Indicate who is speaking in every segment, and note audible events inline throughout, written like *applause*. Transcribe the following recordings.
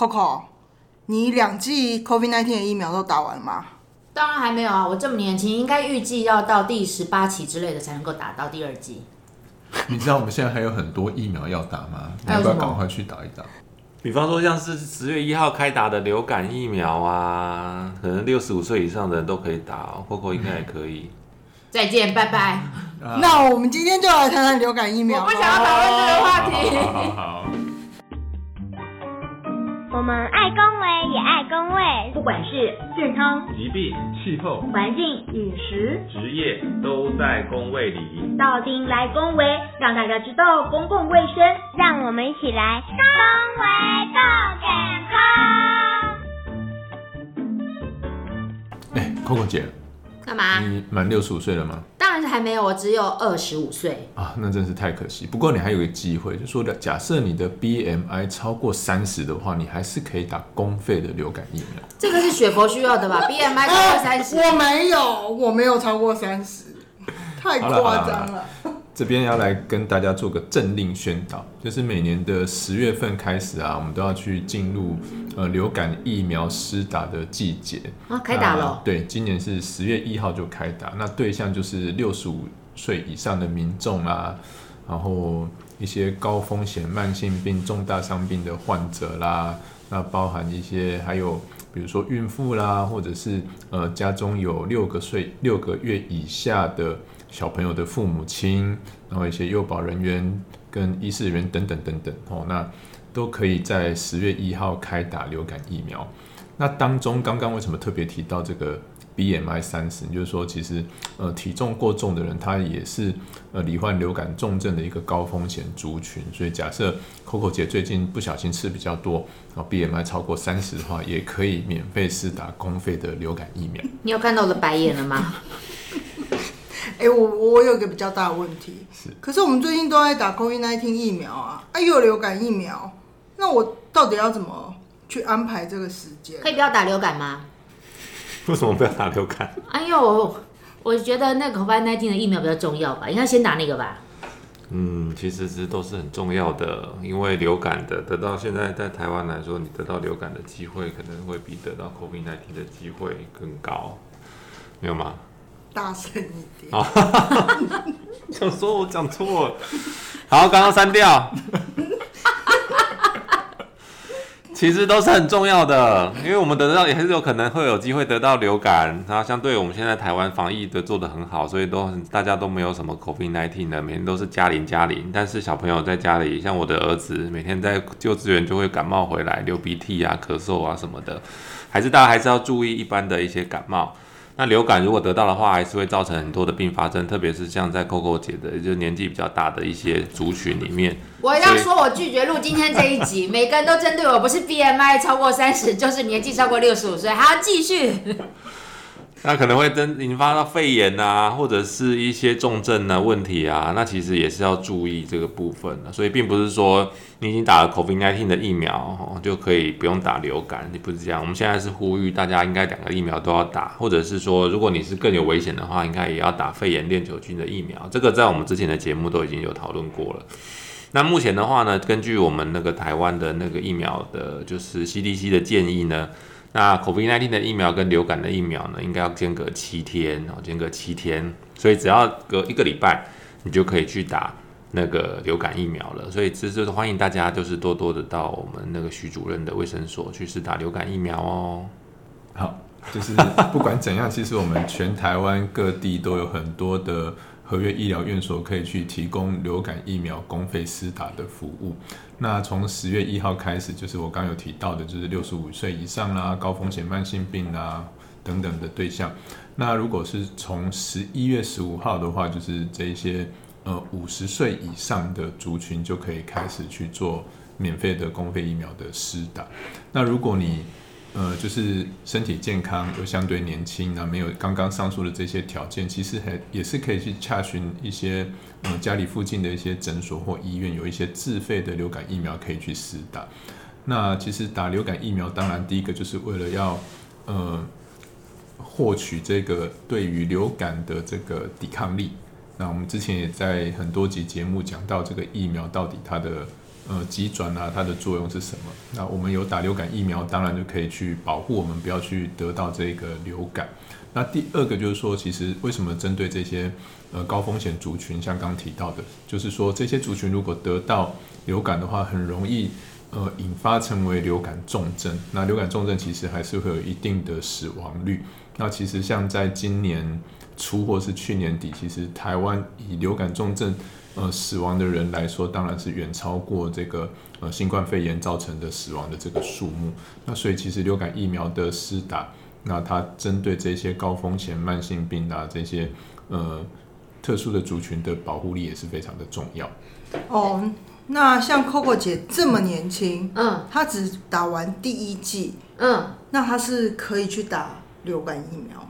Speaker 1: Coco，你两剂 COVID-19 的疫苗都打完了吗？
Speaker 2: 当然还没有啊，我这么年轻，应该预计要到第十八期之类的才能够打到第二剂。
Speaker 3: 你知道我们现在还有很多疫苗要打吗？*laughs* 你要不要赶快去打一打？
Speaker 4: 比方说像是十月一号开打的流感疫苗啊，可能六十五岁以上的人都可以打哦，Coco 应该也可以。*laughs*
Speaker 2: 再见，拜拜。*laughs*
Speaker 1: 那我们今天就来谈谈流感疫苗。
Speaker 2: 我不想要讨论这个话题。
Speaker 3: 好好。
Speaker 5: 我们爱公卫也爱公卫，
Speaker 6: 不管是健康、
Speaker 4: 疾病、
Speaker 3: 气候、
Speaker 6: 环境、饮食、
Speaker 4: 职业，都在公卫里。
Speaker 6: 到丁来公卫，让大家知道公共卫生，
Speaker 5: 让我们一起来公卫
Speaker 3: 哎
Speaker 5: 更健康。
Speaker 3: ，Coco 姐，
Speaker 2: 干嘛？
Speaker 3: 你满六十五岁了吗？
Speaker 2: 当然是还没有，我只有二十五岁。
Speaker 3: 啊，那真是太可惜。不过你还有个机会，就说的，假设你的 BMI 超过三十的话，你还是可以打公费的流感疫苗。
Speaker 2: 这个是雪佛需要的吧？*laughs* BMI 超过三十。
Speaker 1: 我没有，我没有超过三十，太夸张了。
Speaker 3: 这边要来跟大家做个政令宣导，就是每年的十月份开始啊，我们都要去进入呃流感疫苗施打的季节。
Speaker 2: 啊开打了
Speaker 3: 那对，今年是十月一号就开打，那对象就是六十五岁以上的民众啊，然后一些高风险慢性病、重大伤病的患者啦，那包含一些还有比如说孕妇啦，或者是呃家中有六个岁六个月以下的小朋友的父母亲，然后一些幼保人员跟医师人员等等等等哦，那都可以在十月一号开打流感疫苗。那当中刚刚为什么特别提到这个 BMI 三十？就是说，其实呃体重过重的人，他也是呃罹患流感重症的一个高风险族群。所以假设 Coco 姐最近不小心吃比较多，然后 BMI 超过三十的话，也可以免费试打公费的流感疫苗。
Speaker 2: 你有看到我的白眼了吗？
Speaker 1: 哎、我我有一个比较大的问题，
Speaker 3: 是
Speaker 1: 可是我们最近都在打 COVID-19 疫苗啊，啊，又有流感疫苗，那我到底要怎么去安排这个时间
Speaker 2: 可？以不要打流感吗？
Speaker 4: 为什么不要打流感？
Speaker 2: 哎呦，我觉得那个 COVID-19 的疫苗比较重要吧，应该先打那个吧。
Speaker 4: 嗯，其实是都是很重要的，因为流感的得到现在在台湾来说，你得到流感的机会可能会比得到 COVID-19 的机会更高，没有吗？
Speaker 1: 大声一点。
Speaker 4: 好，*laughs* 想说我讲错了，好，刚刚删掉。*laughs* 其实都是很重要的，因为我们得到也还是有可能会有机会得到流感，然后相对我们现在台湾防疫的做得很好，所以都大家都没有什么 COVID 1 9的，每天都是加零加零。但是小朋友在家里，像我的儿子，每天在幼稚园就会感冒回来，流鼻涕啊、咳嗽啊什么的，还是大家还是要注意一般的一些感冒。那流感如果得到的话，还是会造成很多的并发症，特别是像在 Coco 姐的，就是年纪比较大的一些族群里面。
Speaker 2: 我要说，我拒绝录今天这一集，*laughs* 每个人都针对我，不是 BMI 超过三十，就是年纪超过六十五岁，还要继续。*laughs*
Speaker 4: 那可能会真引发到肺炎啊，或者是一些重症的问题啊，那其实也是要注意这个部分的。所以并不是说你已经打了 COVID-19 的疫苗，就可以不用打流感，你不是这样。我们现在是呼吁大家应该两个疫苗都要打，或者是说如果你是更有危险的话，应该也要打肺炎链球菌的疫苗。这个在我们之前的节目都已经有讨论过了。那目前的话呢，根据我们那个台湾的那个疫苗的，就是 CDC 的建议呢，那 COVID-19 的疫苗跟流感的疫苗呢，应该要间隔七天哦，间隔七天，所以只要隔一个礼拜，你就可以去打那个流感疫苗了。所以这就是欢迎大家就是多多的到我们那个徐主任的卫生所去试打流感疫苗哦。
Speaker 3: 好，就是不管怎样，其实我们全台湾各地都有很多的合约医疗院所可以去提供流感疫苗公费施打的服务。那从十月一号开始，就是我刚有提到的，就是六十五岁以上啦、高风险慢性病啦等等的对象。那如果是从十一月十五号的话，就是这一些呃五十岁以上的族群就可以开始去做免费的公费疫苗的施打。那如果你呃，就是身体健康又相对年轻，那没有刚刚上述的这些条件，其实还也是可以去洽询一些呃家里附近的一些诊所或医院，有一些自费的流感疫苗可以去施打。那其实打流感疫苗，当然第一个就是为了要呃获取这个对于流感的这个抵抗力。那我们之前也在很多集节目讲到这个疫苗到底它的呃急转啊，它的作用是什么？那我们有打流感疫苗，当然就可以去保护我们不要去得到这个流感。那第二个就是说，其实为什么针对这些呃高风险族群，像刚提到的，就是说这些族群如果得到流感的话，很容易呃引发成为流感重症。那流感重症其实还是会有一定的死亡率。那其实像在今年初或是去年底，其实台湾以流感重症呃死亡的人来说，当然是远超过这个呃新冠肺炎造成的死亡的这个数目。那所以其实流感疫苗的施打。那它针对这些高风险慢性病啊，这些呃特殊的族群的保护力也是非常的重要。
Speaker 1: 哦，那像 Coco 姐这么年轻，
Speaker 2: 嗯
Speaker 1: 她只打完第一剂，
Speaker 2: 嗯，
Speaker 1: 那她是可以去打流感疫苗吗？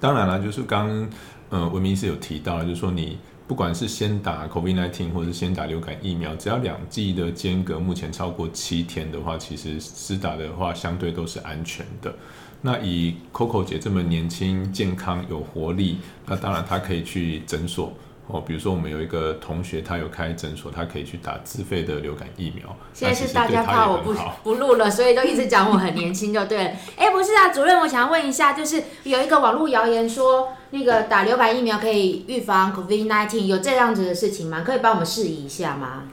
Speaker 3: 当然了，就是刚呃文明是有提到，就是说你不管是先打 COVID-19 或者是先打流感疫苗，只要两剂的间隔目前超过七天的话，其实施打的话相对都是安全的。那以 Coco 姐这么年轻、健康、有活力，那当然她可以去诊所哦。比如说我们有一个同学，他有开诊所，他可以去打自费的流感疫苗。
Speaker 2: 现在是大家怕我不不录了，所以都一直讲我很年轻就对了。*laughs* 哎，不是啊，主任，我想要问一下，就是有一个网络谣言说，那个打流感疫苗可以预防 COVID-19，有这样子的事情吗？可以帮我们示意一下吗？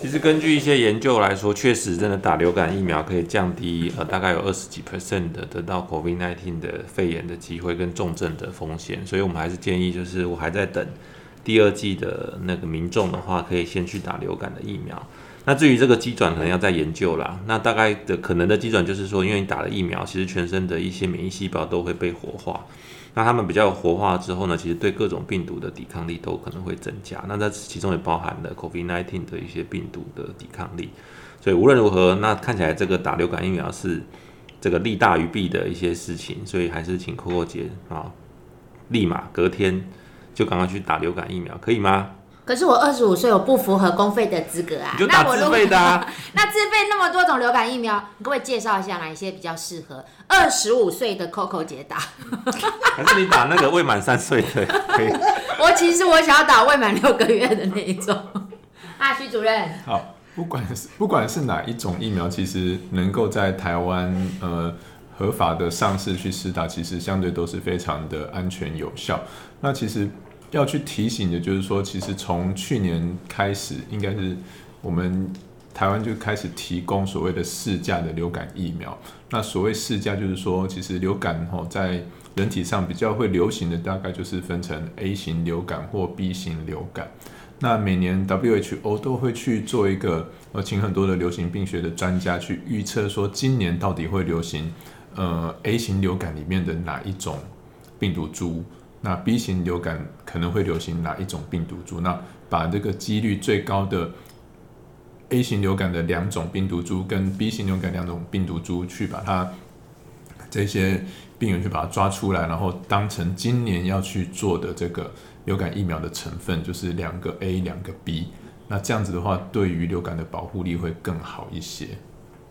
Speaker 4: 其实根据一些研究来说，确实真的打流感疫苗可以降低呃大概有二十几 percent 的得到 COVID-19 的肺炎的机会跟重症的风险，所以我们还是建议就是我还在等第二季的那个民众的话，可以先去打流感的疫苗。那至于这个机转可能要再研究啦，那大概的可能的机转就是说，因为你打了疫苗，其实全身的一些免疫细胞都会被活化。那他们比较活化之后呢，其实对各种病毒的抵抗力都可能会增加。那在其中也包含了 COVID-19 的一些病毒的抵抗力。所以无论如何，那看起来这个打流感疫苗是这个利大于弊的一些事情。所以还是请 Coco 姐啊，立马隔天就赶快去打流感疫苗，可以吗？
Speaker 2: 可是我二十五岁，我不符合公费的资格啊。
Speaker 4: 你就打
Speaker 2: 那我如果
Speaker 4: 自费的啊 *laughs*
Speaker 2: 那自费那么多种流感疫苗，你可不可以介绍一下哪一些比较适合二十五岁的 Coco 姐打？*laughs*
Speaker 4: 还是你打那个未满三岁的可以？*laughs*
Speaker 2: 我其实我想要打未满六个月的那一种。啊，徐主任，
Speaker 3: 好，不管是不管是哪一种疫苗，其实能够在台湾呃合法的上市去施打，其实相对都是非常的安全有效。那其实要去提醒的就是说，其实从去年开始，应该是我们台湾就开始提供所谓的试驾的流感疫苗。那所谓试驾，就是说，其实流感吼在人体上比较会流行的，大概就是分成 A 型流感或 B 型流感。那每年 WHO 都会去做一个，呃，请很多的流行病学的专家去预测说，今年到底会流行，呃，A 型流感里面的哪一种病毒株？那 B 型流感可能会流行哪一种病毒株？那把这个几率最高的 A 型流感的两种病毒株跟 B 型流感两种病毒株去把它这些病人去把它抓出来，然后当成今年要去做的这个流感疫苗的成分，就是两个 A 两个 B。那这样子的话，对于流感的保护力会更好一些。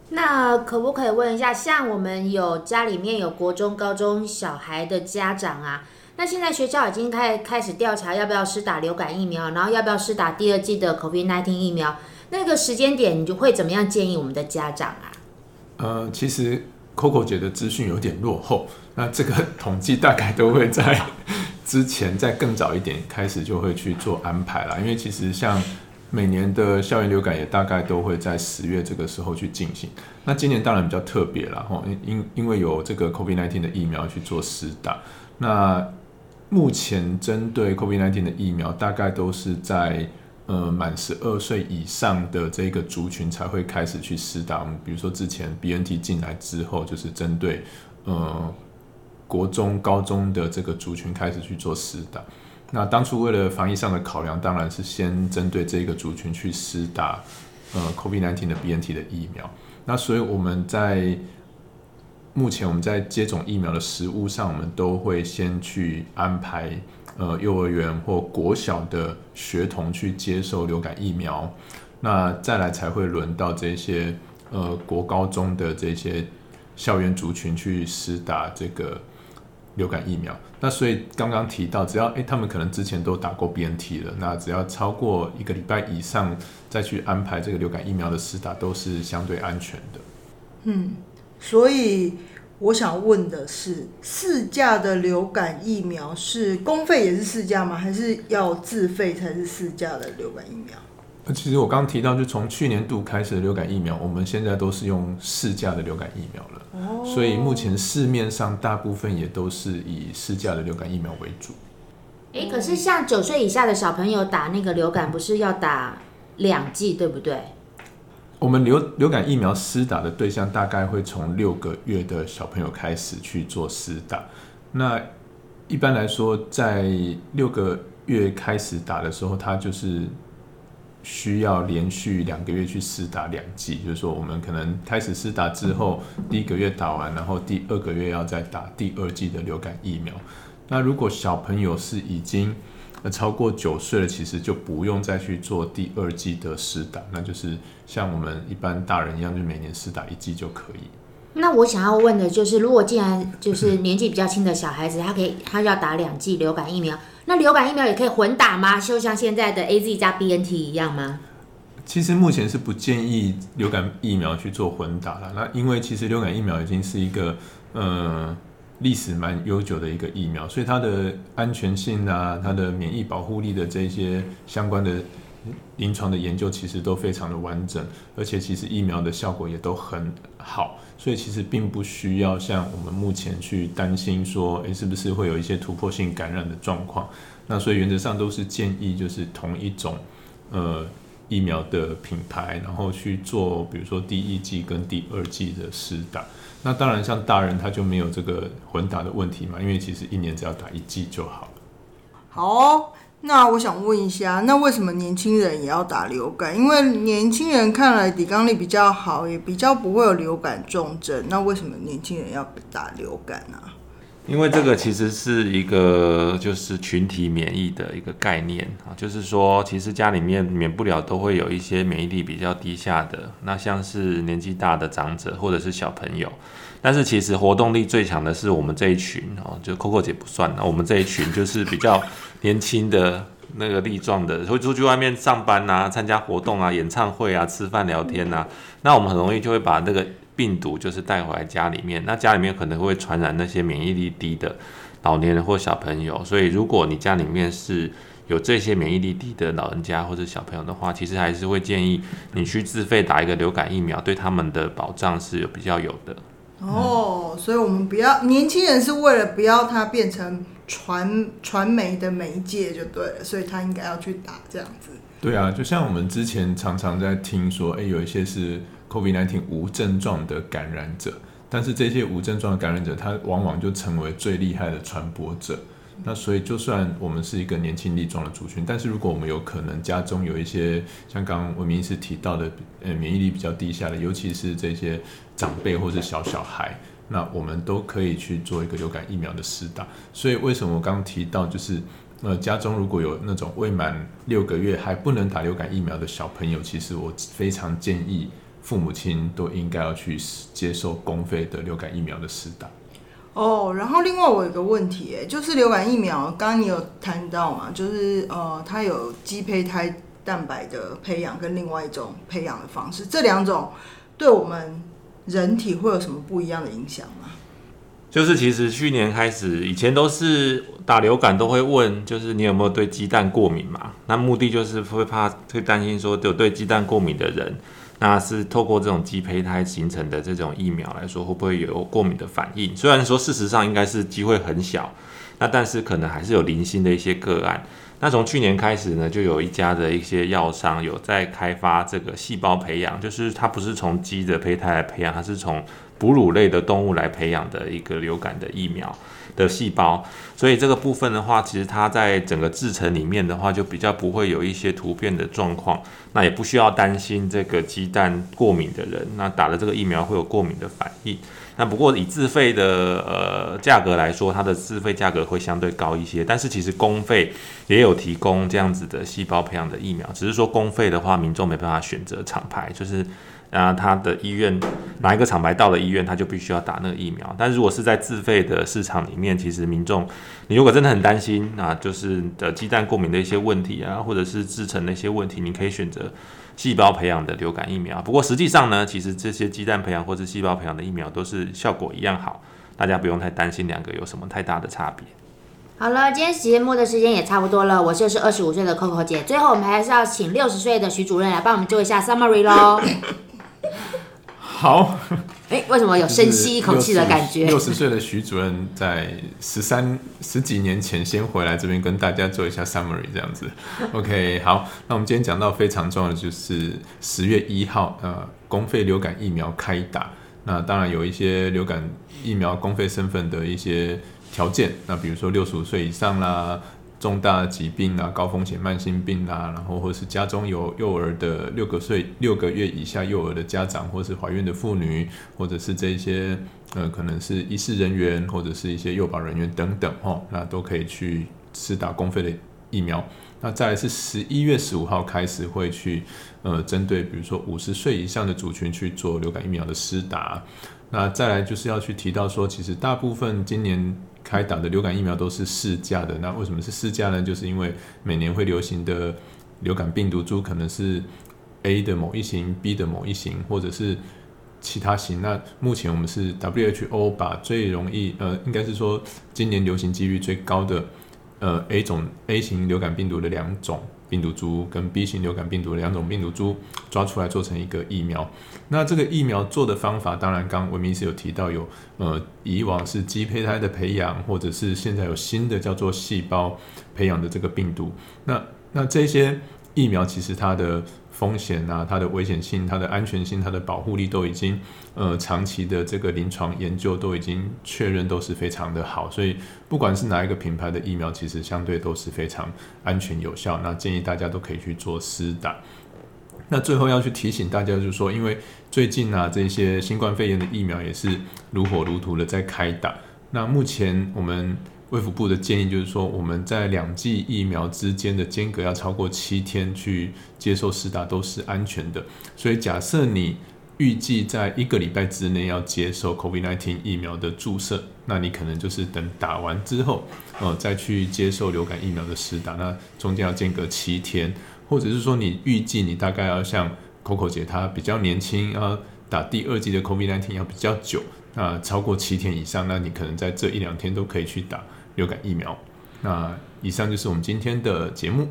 Speaker 2: 那可不可以问一下，像我们有家里面有国中、高中小孩的家长啊，那现在学校已经开开始调查要不要施打流感疫苗，然后要不要施打第二季的 COVID-19 疫苗，那个时间点你就会怎么样建议我们的家长啊？
Speaker 3: 呃，其实 Coco 姐的资讯有点落后，那这个统计大概都会在之前在更早一点开始就会去做安排啦，因为其实像每年的校园流感也大概都会在十月这个时候去进行。那今年当然比较特别啦，吼，因因为有这个 COVID-19 的疫苗去做施打。那目前针对 COVID-19 的疫苗，大概都是在呃满十二岁以上的这个族群才会开始去施打。比如说之前 BNT 进来之后，就是针对呃国中、高中的这个族群开始去做施打。那当初为了防疫上的考量，当然是先针对这个族群去施打呃 COVID-19 的 BNT 的疫苗。那所以我们在目前我们在接种疫苗的实务上，我们都会先去安排呃幼儿园或国小的学童去接受流感疫苗，那再来才会轮到这些呃国高中的这些校园族群去施打这个流感疫苗。那所以刚刚提到，只要诶他们可能之前都打过 BNT 了，那只要超过一个礼拜以上再去安排这个流感疫苗的施打，都是相对安全的。
Speaker 1: 嗯，所以我想问的是，四价的流感疫苗是公费也是四价吗？还是要自费才是四价的流感疫苗？
Speaker 3: 呃其实我刚刚提到，就从去年度开始的流感疫苗，我们现在都是用市价的流感疫苗了。
Speaker 1: 哦
Speaker 3: 所以目前市面上大部分也都是以市价的流感疫苗为主。
Speaker 2: 诶，可是像九岁以下的小朋友打那个流感，不是要打两剂，对不对？
Speaker 3: 我们流流感疫苗施打的对象大概会从六个月的小朋友开始去做施打。那一般来说，在六个月开始打的时候，它就是需要连续两个月去施打两剂，就是说我们可能开始施打之后，第一个月打完，然后第二个月要再打第二剂的流感疫苗。那如果小朋友是已经呃超过九岁了，其实就不用再去做第二剂的施打，那就是像我们一般大人一样，就每年施打一剂就可以。
Speaker 2: 那我想要问的就是，如果既然就是年纪比较轻的小孩子，他可以他要打两剂流感疫苗，那流感疫苗也可以混打吗？就像现在的 A Z 加 B N T 一样吗？
Speaker 3: 其实目前是不建议流感疫苗去做混打了。那因为其实流感疫苗已经是一个呃历史蛮悠久的一个疫苗，所以它的安全性啊、它的免疫保护力的这些相关的临床的研究，其实都非常的完整，而且其实疫苗的效果也都很好，所以其实并不需要像我们目前去担心说，诶，是不是会有一些突破性感染的状况？那所以原则上都是建议就是同一种呃疫苗的品牌，然后去做比如说第一剂跟第二剂的施打。那当然像大人他就没有这个混打的问题嘛，因为其实一年只要打一剂就好了。
Speaker 1: 好、那我想问一下，那为什么年轻人也要打流感？因为年轻人看来抵抗力比较好，也比较不会有流感重症。那为什么年轻人要打流感啊？
Speaker 4: 因为这个其实是一个就是群体免疫的一个概念啊，就是说其实家里面免不了都会有一些免疫力比较低下的，那像是年纪大的长者或者是小朋友，但是其实活动力最强的是我们这一群哦，就 Coco 姐不算，那我们这一群就是比较年轻的那个力壮的，会出去外面上班啊、参加活动啊、演唱会啊、吃饭聊天啊，那我们很容易就会把那个病毒就是带回来家里面，那家里面可能会传染那些免疫力低的老年人或小朋友，所以如果你家里面是有这些免疫力低的老人家或者小朋友的话，其实还是会建议你去自费打一个流感疫苗，对他们的保障是有比较有的。
Speaker 1: 哦，所以我们不要年轻人是为了不要它变成传传媒的媒介就对了，所以他应该要去打这样子。
Speaker 3: 对啊，就像我们之前常常在听说，诶，有一些是 COVID-19 无症状的感染者，但是这些无症状的感染者，他往往就成为最厉害的传播者。那所以，就算我们是一个年轻力壮的族群，但是如果我们有可能家中有一些像刚刚文明医师提到的，呃，免疫力比较低下的，尤其是这些长辈或是小小孩，那我们都可以去做一个流感疫苗的施打。所以，为什么我刚刚提到就是？呃，家中如果有那种未满六个月还不能打流感疫苗的小朋友，其实我非常建议父母亲都应该要去接受公费的流感疫苗的施打。
Speaker 1: 哦，然后另外我有个问题，哎，就是流感疫苗，刚刚你有谈到嘛，就是呃，它有鸡胚胎蛋白的培养跟另外一种培养的方式，这两种对我们人体会有什么不一样的影响吗？
Speaker 4: 就是其实去年开始，以前都是打流感都会问，就是你有没有对鸡蛋过敏嘛？那目的就是会怕会担心说有对鸡蛋过敏的人，那是透过这种鸡胚胎形成的这种疫苗来说，会不会有过敏的反应？虽然说事实上应该是机会很小，那但是可能还是有零星的一些个案。那从去年开始呢，就有一家的一些药商有在开发这个细胞培养，就是它不是从鸡的胚胎来培养，它是从哺乳类的动物来培养的一个流感的疫苗的细胞，所以这个部分的话，其实它在整个制成里面的话，就比较不会有一些突变的状况，那也不需要担心这个鸡蛋过敏的人，那打了这个疫苗会有过敏的反应。那不过以自费的呃价格来说，它的自费价格会相对高一些，但是其实公费也有提供这样子的细胞培养的疫苗，只是说公费的话，民众没办法选择厂牌，就是啊，他的医院哪一个厂牌到了医院，他就必须要打那个疫苗。但如果是在自费的市场里面，其实民众你如果真的很担心啊，就是的鸡蛋过敏的一些问题啊，或者是制成的一些问题，你可以选择细胞培养的流感疫苗。不过实际上呢，其实这些鸡蛋培养或者细胞培养的疫苗都是效果一样好，大家不用太担心两个有什么太大的差别。
Speaker 2: 好了，今天节目的时间也差不多了，我就是二十五岁的 Coco 姐。最后，我们还是要请六十岁的徐主任来帮我们做一下 summary 喽。*laughs*
Speaker 3: 好，*laughs*
Speaker 2: 哎，为什么有深吸一口气的感觉？
Speaker 3: 六十岁的徐主任在十三十几年前先回来这边跟大家做一下 summary，这样子。OK，好，那我们今天讲到非常重要的就是十月一号，呃，公费流感疫苗开打。那当然有一些流感疫苗公费身份的一些条件，那比如说六十五岁以上啦。重大疾病啊，高风险慢性病啊，然后或是家中有幼儿的六个岁六个月以下幼儿的家长，或是怀孕的妇女，或者是这些呃可能是医事人员或者是一些幼保人员等等哦，那都可以去施打公费的疫苗。那再来是十一月十五号开始会去呃针对比如说五十岁以上的族群去做流感疫苗的施打。那再来就是要去提到说，其实大部分今年。开打的流感疫苗都是试价的，那为什么是试价呢？就是因为每年会流行的流感病毒株可能是 A 的某一型、B 的某一型，或者是其他型。那目前我们是 WHO 把最容易呃，应该是说今年流行几率最高的呃 A 种 A 型流感病毒的两种。病毒株跟 B 型流感病毒两种病毒株抓出来做成一个疫苗，那这个疫苗做的方法，当然刚文明是有提到有，呃，以往是鸡胚胎的培养，或者是现在有新的叫做细胞培养的这个病毒，那那这些疫苗其实它的。风险啊，它的危险性、它的安全性、它的保护力都已经，呃，长期的这个临床研究都已经确认都是非常的好，所以不管是哪一个品牌的疫苗，其实相对都是非常安全有效。那建议大家都可以去做施打。那最后要去提醒大家，就是说，因为最近啊，这些新冠肺炎的疫苗也是如火如荼的在开打。那目前我们。卫福部的建议就是说，我们在两剂疫苗之间的间隔要超过七天去接受施打都是安全的。所以假设你预计在一个礼拜之内要接受 COVID-19 疫苗的注射，那你可能就是等打完之后，呃，再去接受流感疫苗的施打，那中间要间隔七天，或者是说你预计你大概要像 Coco 姐她比较年轻，啊打第二剂的 COVID-19 要比较久，那超过七天以上，那你可能在这一两天都可以去打。流感疫苗，那以上就是我们今天的节目。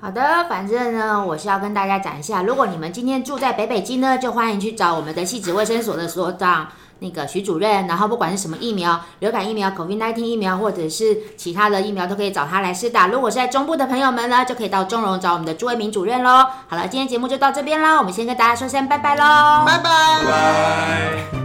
Speaker 2: 好的，反正呢，我是要跟大家讲一下，如果你们今天住在北北京呢，就欢迎去找我们的细致卫生所的所长那个徐主任，然后不管是什么疫苗，流感疫苗、COVID-19 疫苗，或者是其他的疫苗，都可以找他来试打。如果是在中部的朋友们呢，就可以到中荣找我们的朱卫民主任喽。好了，今天节目就到这边喽，我们先跟大家说声拜拜喽，
Speaker 1: 拜拜。